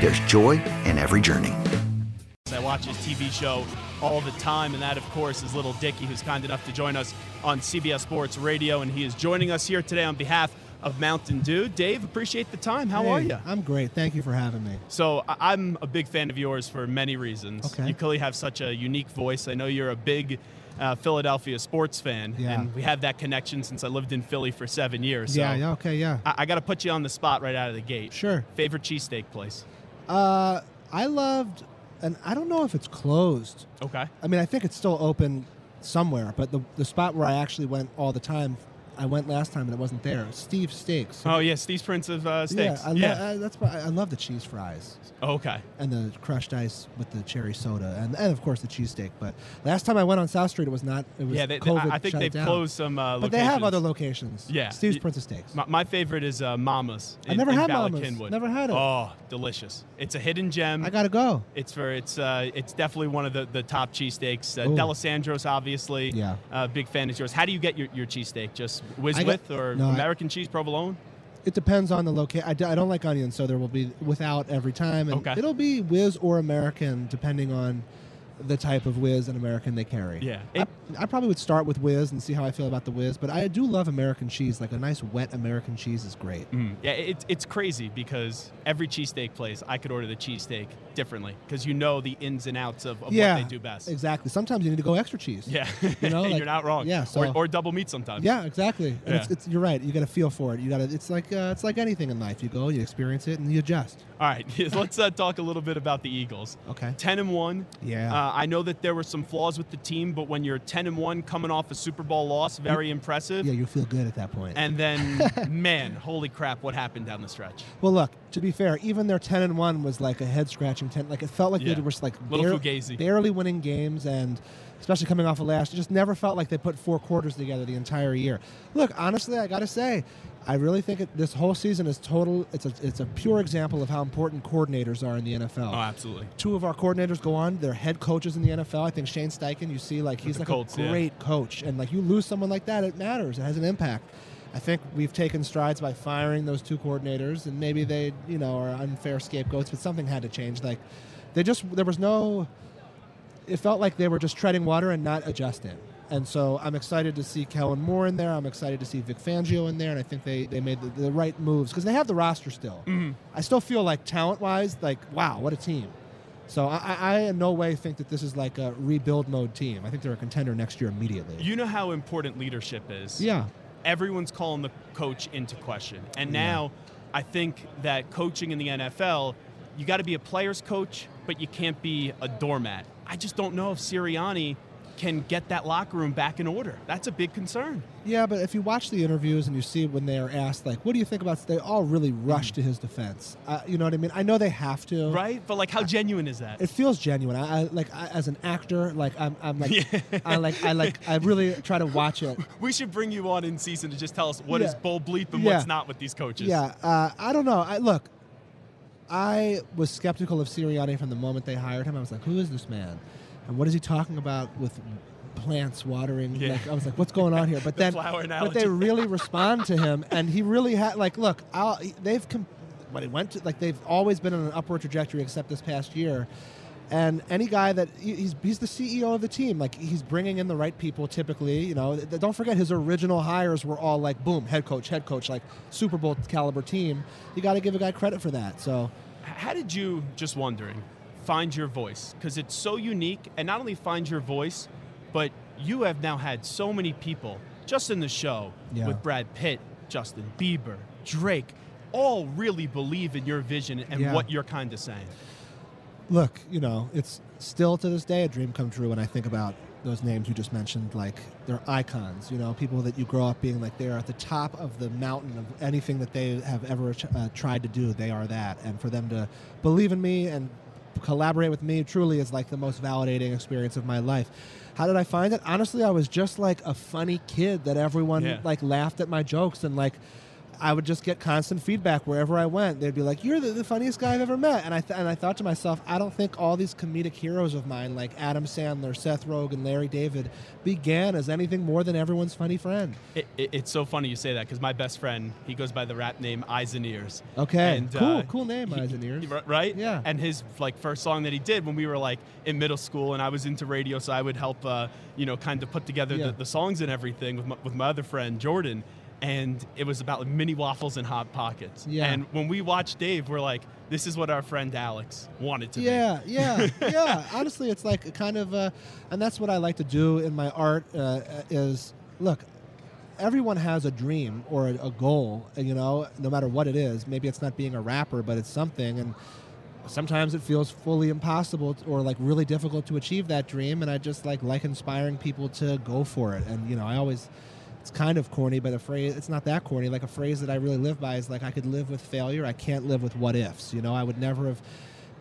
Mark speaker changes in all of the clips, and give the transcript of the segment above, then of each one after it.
Speaker 1: there's joy in every journey.
Speaker 2: I watch his TV show all the time, and that, of course, is Lil Dicky, who's kind enough to join us on CBS Sports Radio, and he is joining us here today on behalf of Mountain Dew. Dave, appreciate the time. How
Speaker 3: Hey,
Speaker 2: are you?
Speaker 3: I'm great. Thank you for having me.
Speaker 2: So I- I'm a big fan of yours for many reasons.
Speaker 3: Okay.
Speaker 2: You clearly have such a unique voice. I know you're a big uh, Philadelphia sports fan,
Speaker 3: Yeah.
Speaker 2: and we have that connection since I lived in Philly for seven years. So
Speaker 3: yeah, yeah, okay, yeah.
Speaker 2: I, I got to put you on the spot right out of the gate.
Speaker 3: Sure.
Speaker 2: Favorite cheesesteak place?
Speaker 3: Uh, I loved, and I don't know if it's closed.
Speaker 2: Okay.
Speaker 3: I mean, I think it's still open somewhere, but the, the spot where I actually went all the time, I went last time and it wasn't there. Steve Steaks.
Speaker 2: Oh yeah, Steve's Prince of uh, Steaks.
Speaker 3: Yeah, I, lo- I, that's why I love the cheese fries
Speaker 2: okay.
Speaker 3: and the crushed ice with the cherry soda, and, and of course the cheesesteak. But last time I went on South Street, it was not. It was
Speaker 2: Yeah, they, I I think they've closed some. Uh,
Speaker 3: But they have other locations.
Speaker 2: Yeah.
Speaker 3: Steve's
Speaker 2: Y-
Speaker 3: Prince of Steaks.
Speaker 2: My, my favorite is uh, Mama's.
Speaker 3: I
Speaker 2: in-
Speaker 3: never
Speaker 2: in
Speaker 3: had
Speaker 2: Bala
Speaker 3: Mama's.
Speaker 2: Cynwyd.
Speaker 3: Never had it.
Speaker 2: Oh, delicious! It's a hidden gem.
Speaker 3: I gotta go.
Speaker 2: It's for it's uh, it's definitely one of the, the top cheesesteaks. Uh,
Speaker 3: Ooh.
Speaker 2: Dalessandro's obviously.
Speaker 3: Yeah.
Speaker 2: Uh, big fan is yours. How do you get your, your cheesesteak? Just whiz
Speaker 3: I
Speaker 2: with or
Speaker 3: no, I-
Speaker 2: American cheese provolone?
Speaker 3: It depends on the location. I, d- I don't like onions, so there will be without every time, and
Speaker 2: Okay.
Speaker 3: it'll be whiz or American depending on the type of whiz and American they carry.
Speaker 2: Yeah.
Speaker 3: I,
Speaker 2: It-
Speaker 3: I probably would start with whiz and see how I feel about the whiz, but I do love American cheese. Like a nice wet American cheese is great.
Speaker 2: Mm. Yeah, it's it's crazy because every cheesesteak place I could order the cheesesteak differently because you know the ins and outs of, of
Speaker 3: yeah,
Speaker 2: what they do best.
Speaker 3: Exactly. Sometimes you need to go extra cheese.
Speaker 2: Yeah,
Speaker 3: You know, like-
Speaker 2: you're not wrong.
Speaker 3: yeah, so-
Speaker 2: or, or double meat sometimes.
Speaker 3: Yeah, exactly. And It's, it's, you're right. You got to feel for it. You got to. It's like uh, it's like anything in life. You go, you experience it, and you adjust.
Speaker 2: All right, let's uh, talk a little bit about the Eagles.
Speaker 3: Okay.
Speaker 2: Ten and one.
Speaker 3: Yeah.
Speaker 2: Uh, I know that there were some flaws with the team, but when you're ten and one, coming off a Super Bowl loss, very impressive.
Speaker 3: Yeah, you feel good at that point.
Speaker 2: And then, man, holy crap, what happened down the stretch?
Speaker 3: Well, look. To be fair, even their ten and one was like a head scratching ten. Like it felt like
Speaker 2: Yeah.
Speaker 3: they were just like
Speaker 2: Little
Speaker 3: bar-
Speaker 2: fugazi.
Speaker 3: barely winning games, and especially coming off of last, it just never felt like they put four quarters together the entire year. Look, honestly, I got to say, I really think it, this whole season is total. It's a it's a pure example of how important coordinators are in the NFL.
Speaker 2: Oh, absolutely.
Speaker 3: Two of our coordinators go on; they're head coaches in the NFL. I think Shane Steichen. You see, like he's like
Speaker 2: Colts,
Speaker 3: a
Speaker 2: yeah.
Speaker 3: great coach, and like you lose someone like that, it matters. It has an impact. I think we've taken strides by firing those two coordinators, and maybe they, you know, are unfair scapegoats, but something had to change. Like, they just there was no. It felt like they were just treading water and not adjusting. And so I'm excited to see Kellen Moore in there. I'm excited to see Vic Fangio in there, and I think they, they made the, the right moves because they have the roster still. Mm-hmm. I still feel like talent wise, like wow, what a team. So I, I, I in no way think that this is like a rebuild mode team. I think they're a contender next year immediately.
Speaker 2: You know how important leadership is.
Speaker 3: yeah,
Speaker 2: everyone's calling the coach into question. And now I think that coaching in the NFL, you got to be a player's coach, but you can't be a doormat. I just don't know if Sirianni can get that locker room back in order. That's a big concern.
Speaker 3: yeah, but if you watch the interviews and you see when they are asked like, "What do you think about?" They all really rush to his defense. Uh, you know what I mean? I know they have to.
Speaker 2: Right? But like how genuine is that?
Speaker 3: It feels genuine. I, I like I, as an actor, like I'm, I'm like, I like, I like, I really try to watch it.
Speaker 2: we should bring you on in season to just tell us what is
Speaker 3: Yeah.
Speaker 2: bull bleep and
Speaker 3: Yeah.
Speaker 2: what's not with these coaches.
Speaker 3: Yeah, uh, I don't know. I look. I was skeptical of Sirianni from the moment they hired him. I was like, who is this man? And what is he talking about with plants watering?
Speaker 2: Yeah.
Speaker 3: Like, I was like, what's going on here? But
Speaker 2: The
Speaker 3: then, but they really respond to him, and he really had like, look, I'll, they've com- when he went to like they've always been on an upward trajectory, except this past year. And any guy that he's he's the CEO of the team, like he's bringing in the right people. Typically, you know, don't forget his original hires were all like boom, head coach, head coach, like Super Bowl caliber team. You got to give a guy credit for that. So
Speaker 2: How did you, just wondering, find your voice? Because it's so unique, and not only find your voice, but you have now had so many people just in the show
Speaker 3: Yeah.
Speaker 2: with Brad Pitt, Justin Bieber, Drake, all really believe in your vision and
Speaker 3: Yeah.
Speaker 2: what you're kind of saying.
Speaker 3: Look, you know, it's still to this day a dream come true when I think about those names you just mentioned. Like they're icons, you know, people that you grow up being like they're at the top of the mountain of anything that they have ever uh, tried to do. They are that, and for them to believe in me and collaborate with me truly is like the most validating experience of my life. How did I find it? Honestly, I was just like a funny kid that everyone
Speaker 2: Yeah.
Speaker 3: like laughed at my jokes and like I would just get constant feedback wherever I went. They'd be like, "You're the, the funniest guy I've ever met," and I th- and I thought to myself, I don't think all these comedic heroes of mine, like Adam Sandler, Seth Rogen, Larry David, began as anything more than everyone's funny friend.
Speaker 2: It, it, it's so funny you say that because my best friend, he goes by the rap name Eyes and Ears.
Speaker 3: Okay,
Speaker 2: And,
Speaker 3: cool,
Speaker 2: uh,
Speaker 3: cool name,
Speaker 2: he-
Speaker 3: Eyes and Ears.
Speaker 2: right?
Speaker 3: Yeah.
Speaker 2: And his like first song that he did when we were like in middle school, and I was into radio, so I would help, uh, you know, kind of put together
Speaker 3: Yeah.
Speaker 2: the, the songs and everything with my, with my other friend Jordan. And it was about like mini waffles and hot pockets.
Speaker 3: Yeah.
Speaker 2: And when we watched Dave, we're like, this is what our friend Alex wanted to
Speaker 3: Yeah, yeah, yeah. Honestly, it's like a kind of, uh, and that's what I like to do in my art. Uh, is look, everyone has a dream or a, a goal, you know, no matter what it is. Maybe it's not being a rapper, but it's something, and sometimes it feels fully impossible or like really difficult to achieve that dream. And I just like like inspiring people to go for it. And you know, I always. It's kind of corny, but a phrase, it's not that corny. Like a phrase that I really live by is like, I could live with failure. I can't live with what ifs. You know, I would never have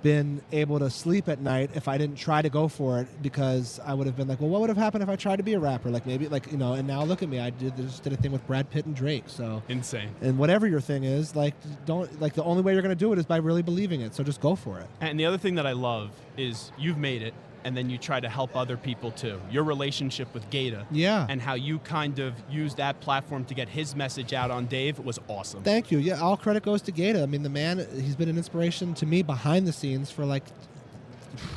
Speaker 3: been able to sleep at night if I didn't try to go for it because I would have been like, well, what would have happened if I tried to be a rapper? Like maybe, like you know, and now look at me. I did just did a thing with Brad Pitt and Drake. So.
Speaker 2: Insane.
Speaker 3: and whatever your thing is, like don't like the only way you're going to do it is by really believing it. So just go for it.
Speaker 2: And the other thing that I love is you've made it, and then you try to help other people too. Your relationship with Gata,
Speaker 3: Yeah.
Speaker 2: and how you kind of used that platform to get his message out on Dave was awesome.
Speaker 3: Thank you. Yeah, all credit goes to Gata. I mean, the man, he's been an inspiration to me behind the scenes for like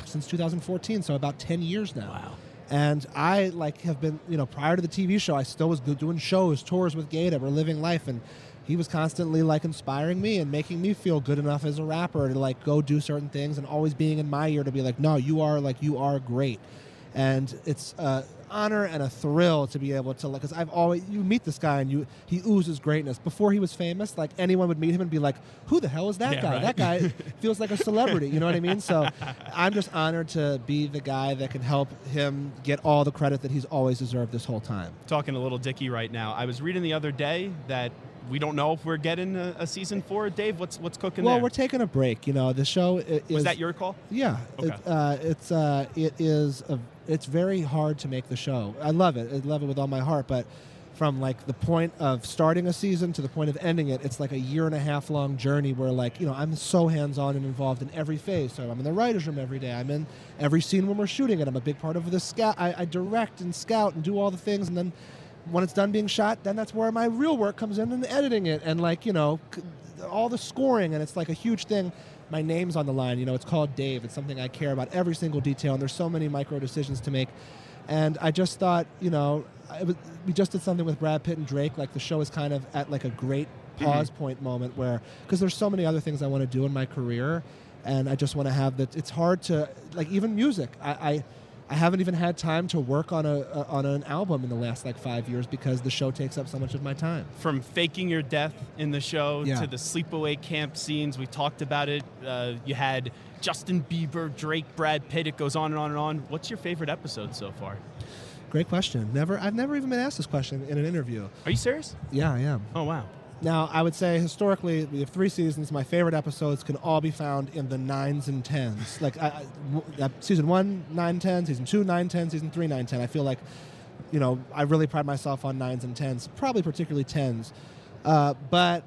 Speaker 3: since 2014, so about 10 years now.
Speaker 2: Wow.
Speaker 3: And I like have been, you know, prior to the TV show, I still was doing shows, tours with Gata. We're living life, and he was constantly like inspiring me and making me feel good enough as a rapper to like go do certain things, and always being in my ear to be like, no, you are like you are great. And it's an honor and a thrill to be able to like, because I've always you meet this guy and you he oozes greatness. Before he was famous, like anyone would meet him and be like, who the hell is that
Speaker 2: Yeah,
Speaker 3: guy?
Speaker 2: right.
Speaker 3: That guy feels like a celebrity. You know what I mean? So I'm just honored to be the guy that can help him get all the credit that he's always deserved this whole time.
Speaker 2: Talking a Lil Dicky right now. I was reading the other day that we don't know if we're getting a, a season four. Dave, what's what's cooking
Speaker 3: well,
Speaker 2: there?
Speaker 3: we're taking a break. You know, the show is.
Speaker 2: was that your call?
Speaker 3: Yeah,
Speaker 2: Okay.
Speaker 3: it, uh, it's uh, it is a, it's very hard to make the show. I love it. I love it with all my heart, but from like the point of starting a season to the point of ending it, it's like a year and a half long journey where like you know I'm so hands on and involved in every phase. So I'm in the writers' room every day. I'm in every scene when we're shooting it. I'm a big part of the scout. I, I direct and scout and do all the things, and then when it's done being shot, then that's where my real work comes in and editing it and like you know all the scoring and it's like a huge thing. My name's on the line. You know, it's called Dave. It's something I care about every single detail, and there's so many micro decisions to make. And I just thought, you know, I was, we just did something with Brad Pitt and Drake. Like the show is kind of at like a great mm-hmm. pause point moment where, because there's so many other things I want to do in my career, and I just want to have that. It's hard to like even music. I. I I haven't even had time to work on a, a on an album in the last like five years because the show takes up so much of my time.
Speaker 2: From faking your death in the show
Speaker 3: Yeah.
Speaker 2: to the sleepaway camp scenes, we talked about it. Uh, you had Justin Bieber, Drake, Brad Pitt. It goes on and on and on. What's your favorite episode so far?
Speaker 3: Great question. Never, I've never even been asked this question in an interview.
Speaker 2: Are you serious?
Speaker 3: Yeah, I am.
Speaker 2: Oh wow.
Speaker 3: Now, I would say historically, we have three seasons. My favorite episodes can all be found in the nines and tens. Like I, I- uh, season one, nine, ten. Season two, nine, ten. Season three, nine, ten. I feel like, you know, I really pride myself on nines and tens. Probably particularly tens. Uh, but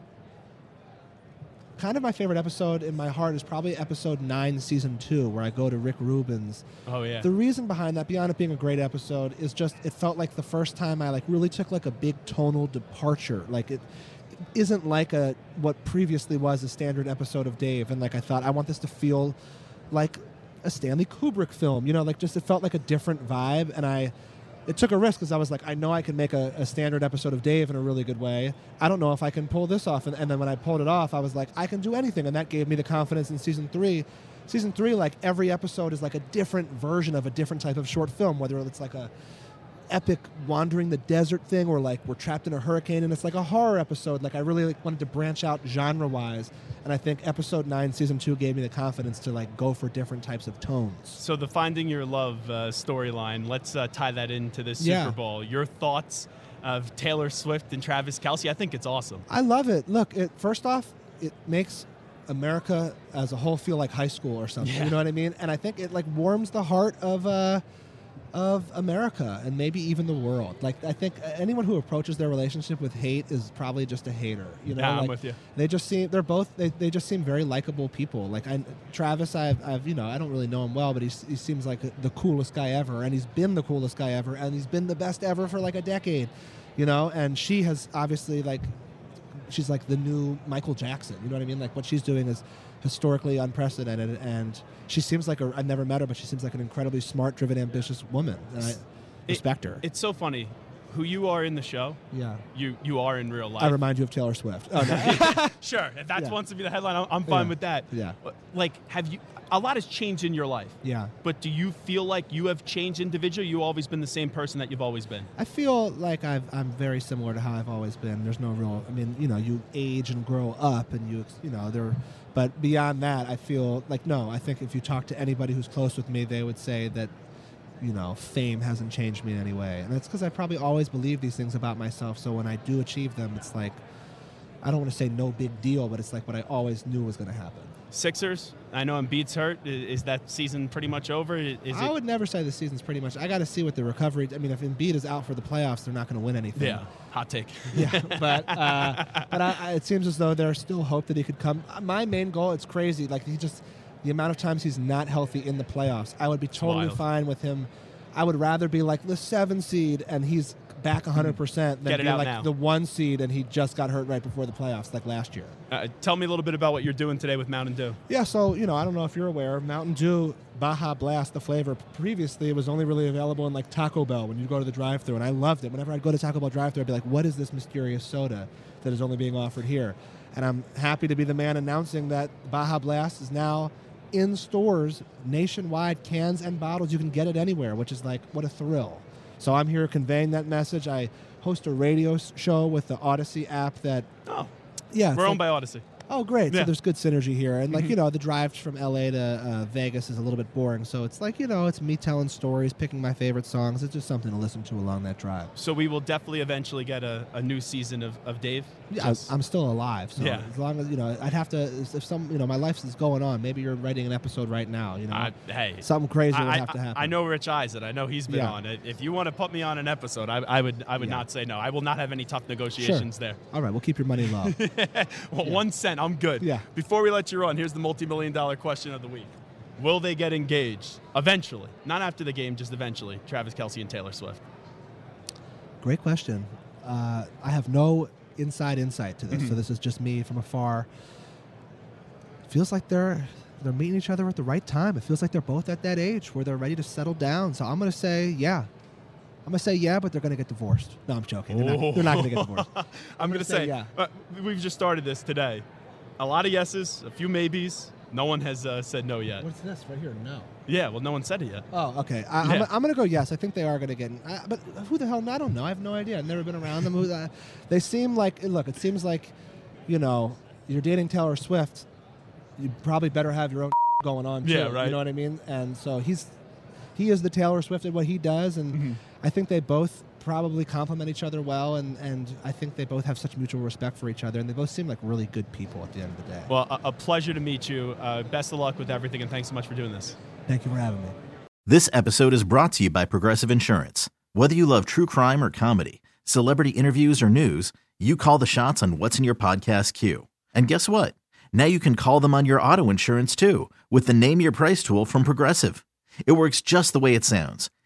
Speaker 3: kind of my favorite episode in my heart is probably episode nine, season two, where I go to Rick Rubin's.
Speaker 2: Oh yeah.
Speaker 3: The reason behind that, beyond it being a great episode, is just it felt like the first time I like really took like a big tonal departure. Like it isn't like a what previously was a standard episode of Dave, and like I thought I want this to feel like a Stanley Kubrick film. You know, like just it felt like a different vibe, and I it took a risk because I was like, I know I can make a, a, standard episode of Dave in a really good way. I don't know if I can pull this off. And, and, then when I pulled it off, I was like, I can do anything. And that gave me the confidence in season three. Season three, like every episode is like a different version of a different type of short film, whether it's like a epic wandering the desert thing or like we're trapped in a hurricane and it's like a horror episode like i really like, wanted to branch out genre wise and i think episode 9 season 2 gave me the confidence to like go for different types of tones
Speaker 2: so the finding your love uh, storyline let's uh, tie that into this super
Speaker 3: Yeah.
Speaker 2: bowl your thoughts of taylor swift and travis Kelce i think it's awesome
Speaker 3: I love it. Look, it first off, it makes America as a whole feel like high school or something.
Speaker 2: Yeah.
Speaker 3: You know what I mean? And I think it like warms the heart of uh, of America and maybe even the world. Like I think anyone who approaches their relationship with hate is probably just a hater. You know,
Speaker 2: Yeah, I'm with you.
Speaker 3: They just seem they're both they, they just seem very likable people. Like I, Travis, I've, I've you know I don't really know him well, but he's, he seems like the coolest guy ever, and he's been the coolest guy ever, and he's been the best ever for like a decade. You know, and she has obviously like she's like the new Michael Jackson. You know what I mean? Like what she's doing is historically unprecedented, and she seems like a. I've never met her, but she seems like an incredibly smart, driven, ambitious woman, and I respect her.
Speaker 2: it's so funny who you are in the show
Speaker 3: yeah.
Speaker 2: you you are in real life
Speaker 3: I remind you of Taylor Swift. Oh, no.
Speaker 2: sure if that
Speaker 3: Yeah.
Speaker 2: wants to be the headline I'm, I'm fine
Speaker 3: Yeah.
Speaker 2: with that
Speaker 3: Yeah.
Speaker 2: like have you a lot has changed in your life
Speaker 3: yeah.
Speaker 2: but do you feel like you have changed individually You've always been the same person that you've always been
Speaker 3: I feel like I've, I'm very similar to how I've always been. There's no real. I mean, you know, you age and grow up, and you, you know, there. But beyond that, I feel like no. I think if you talk to anybody who's close with me, they would say that, you know, fame hasn't changed me in any way, and it's because I probably always believe these things about myself. So when I do achieve them, it's like, I don't want to say no big deal, but it's like what I always knew was going to happen.
Speaker 2: Sixers I know Embiid's hurt is that season pretty much over is
Speaker 3: I
Speaker 2: it
Speaker 3: would never say the season's pretty much. I got to see what the recovery. I mean, if Embiid is out for the playoffs, they're not going to win anything.
Speaker 2: yeah hot take
Speaker 3: yeah, but uh, but I, I, it seems as though there's still hope that he could come. My main goal, it's crazy. Like he just the amount of times he's not healthy in the playoffs, I would be totally
Speaker 2: wild.
Speaker 3: fine with him. I would rather be like the seven seed and he's back 100 percent than
Speaker 2: Get
Speaker 3: be like
Speaker 2: now.
Speaker 3: the one seed and he just got hurt right before the playoffs, like last year.
Speaker 2: uh, tell me a little bit about what you're doing today with Mountain Dew
Speaker 3: Yeah, so you know, I don't know if you're aware, Mountain Dew Baja Blast, the flavor. Previously, it was only really available in like Taco Bell when you go to the drive-thru, and I loved it. Whenever I'd go to Taco Bell drive-thru, I'd be like, "What is this mysterious soda that is only being offered here?" And I'm happy to be the man announcing that Baja Blast is now in stores nationwide, cans and bottles. You can get it anywhere, which is like what a thrill. So I'm here conveying that message. I host a radio show with the Audacy app that
Speaker 2: oh
Speaker 3: yeah,
Speaker 2: we're
Speaker 3: like-
Speaker 2: owned by Audacy
Speaker 3: Oh, great!
Speaker 2: Yeah.
Speaker 3: So there's good synergy here, and like you know, the drive from LA to uh, Vegas is a little bit boring. So it's like you know, it's me telling stories, picking my favorite songs. It's just something to listen to along that drive.
Speaker 2: so we will definitely eventually get a, a new season of, of Dave
Speaker 3: Yeah, I, am still alive, so
Speaker 2: Yeah.
Speaker 3: as long as you know, I'd have to. If some, you know, my life is going on. Maybe you're writing an episode right now. You know,
Speaker 2: I- hey
Speaker 3: something crazy
Speaker 2: I,
Speaker 3: would have to happen.
Speaker 2: I know Rich Eisen. I know he's been
Speaker 3: Yeah.
Speaker 2: on it. If you want to put me on an episode, I, I would I would
Speaker 3: Yeah.
Speaker 2: not say no. I will not have any tough negotiations there.
Speaker 3: All right, we'll keep your money low.
Speaker 2: Well, one cent, I'm good.
Speaker 3: Yeah.
Speaker 2: Before we let you run, here's the multi-million dollar question of the week: Will they get engaged eventually? Not after the game, just eventually. Travis Kelce and Taylor Swift.
Speaker 3: Great question. Uh, I have no inside insight to this,
Speaker 2: Mm-hmm.
Speaker 3: so this is just me from afar. Feels like they're they're meeting each other at the right time. It feels like they're both at that age where they're ready to settle down. So I'm going to say yeah. I'm going to say yeah, but they're going to get divorced. No, I'm joking. They're not, they're not going to get divorced.
Speaker 2: I'm,
Speaker 3: gonna
Speaker 2: going to
Speaker 3: say
Speaker 2: say,
Speaker 3: yeah.
Speaker 2: uh, we've just started this today. A lot of yeses, a few maybes. No one has uh, said no yet.
Speaker 3: What's this right here? No.
Speaker 2: Yeah, well, no one said it yet.
Speaker 3: Oh, okay. I, I'm, I'm going to go yes. I think they are going to get. I, but who the hell? I don't know. I have no idea. I've never been around them. Who, they seem like. Look, it seems like, you know, you're dating Taylor Swift. You probably better have your own going on. Too,
Speaker 2: Yeah, right.
Speaker 3: You know what I mean? And so he's, he is the Taylor Swift at what he does, and
Speaker 2: Mm-hmm.
Speaker 3: I think they both probably complement each other well, and and I think they both have such mutual respect for each other, and they both seem like really good people at the end of the day.
Speaker 2: Well, a, a pleasure to meet you. Uh, best of luck with everything, and thanks so much for doing this.
Speaker 3: Thank you for having me.
Speaker 4: This episode is brought to you by Progressive Insurance. Whether you love true crime or comedy, celebrity interviews or news, you call the shots on what's in your podcast queue. And guess what? Now you can call them on your auto insurance too with the Name Your Price tool from Progressive. It works just the way it sounds.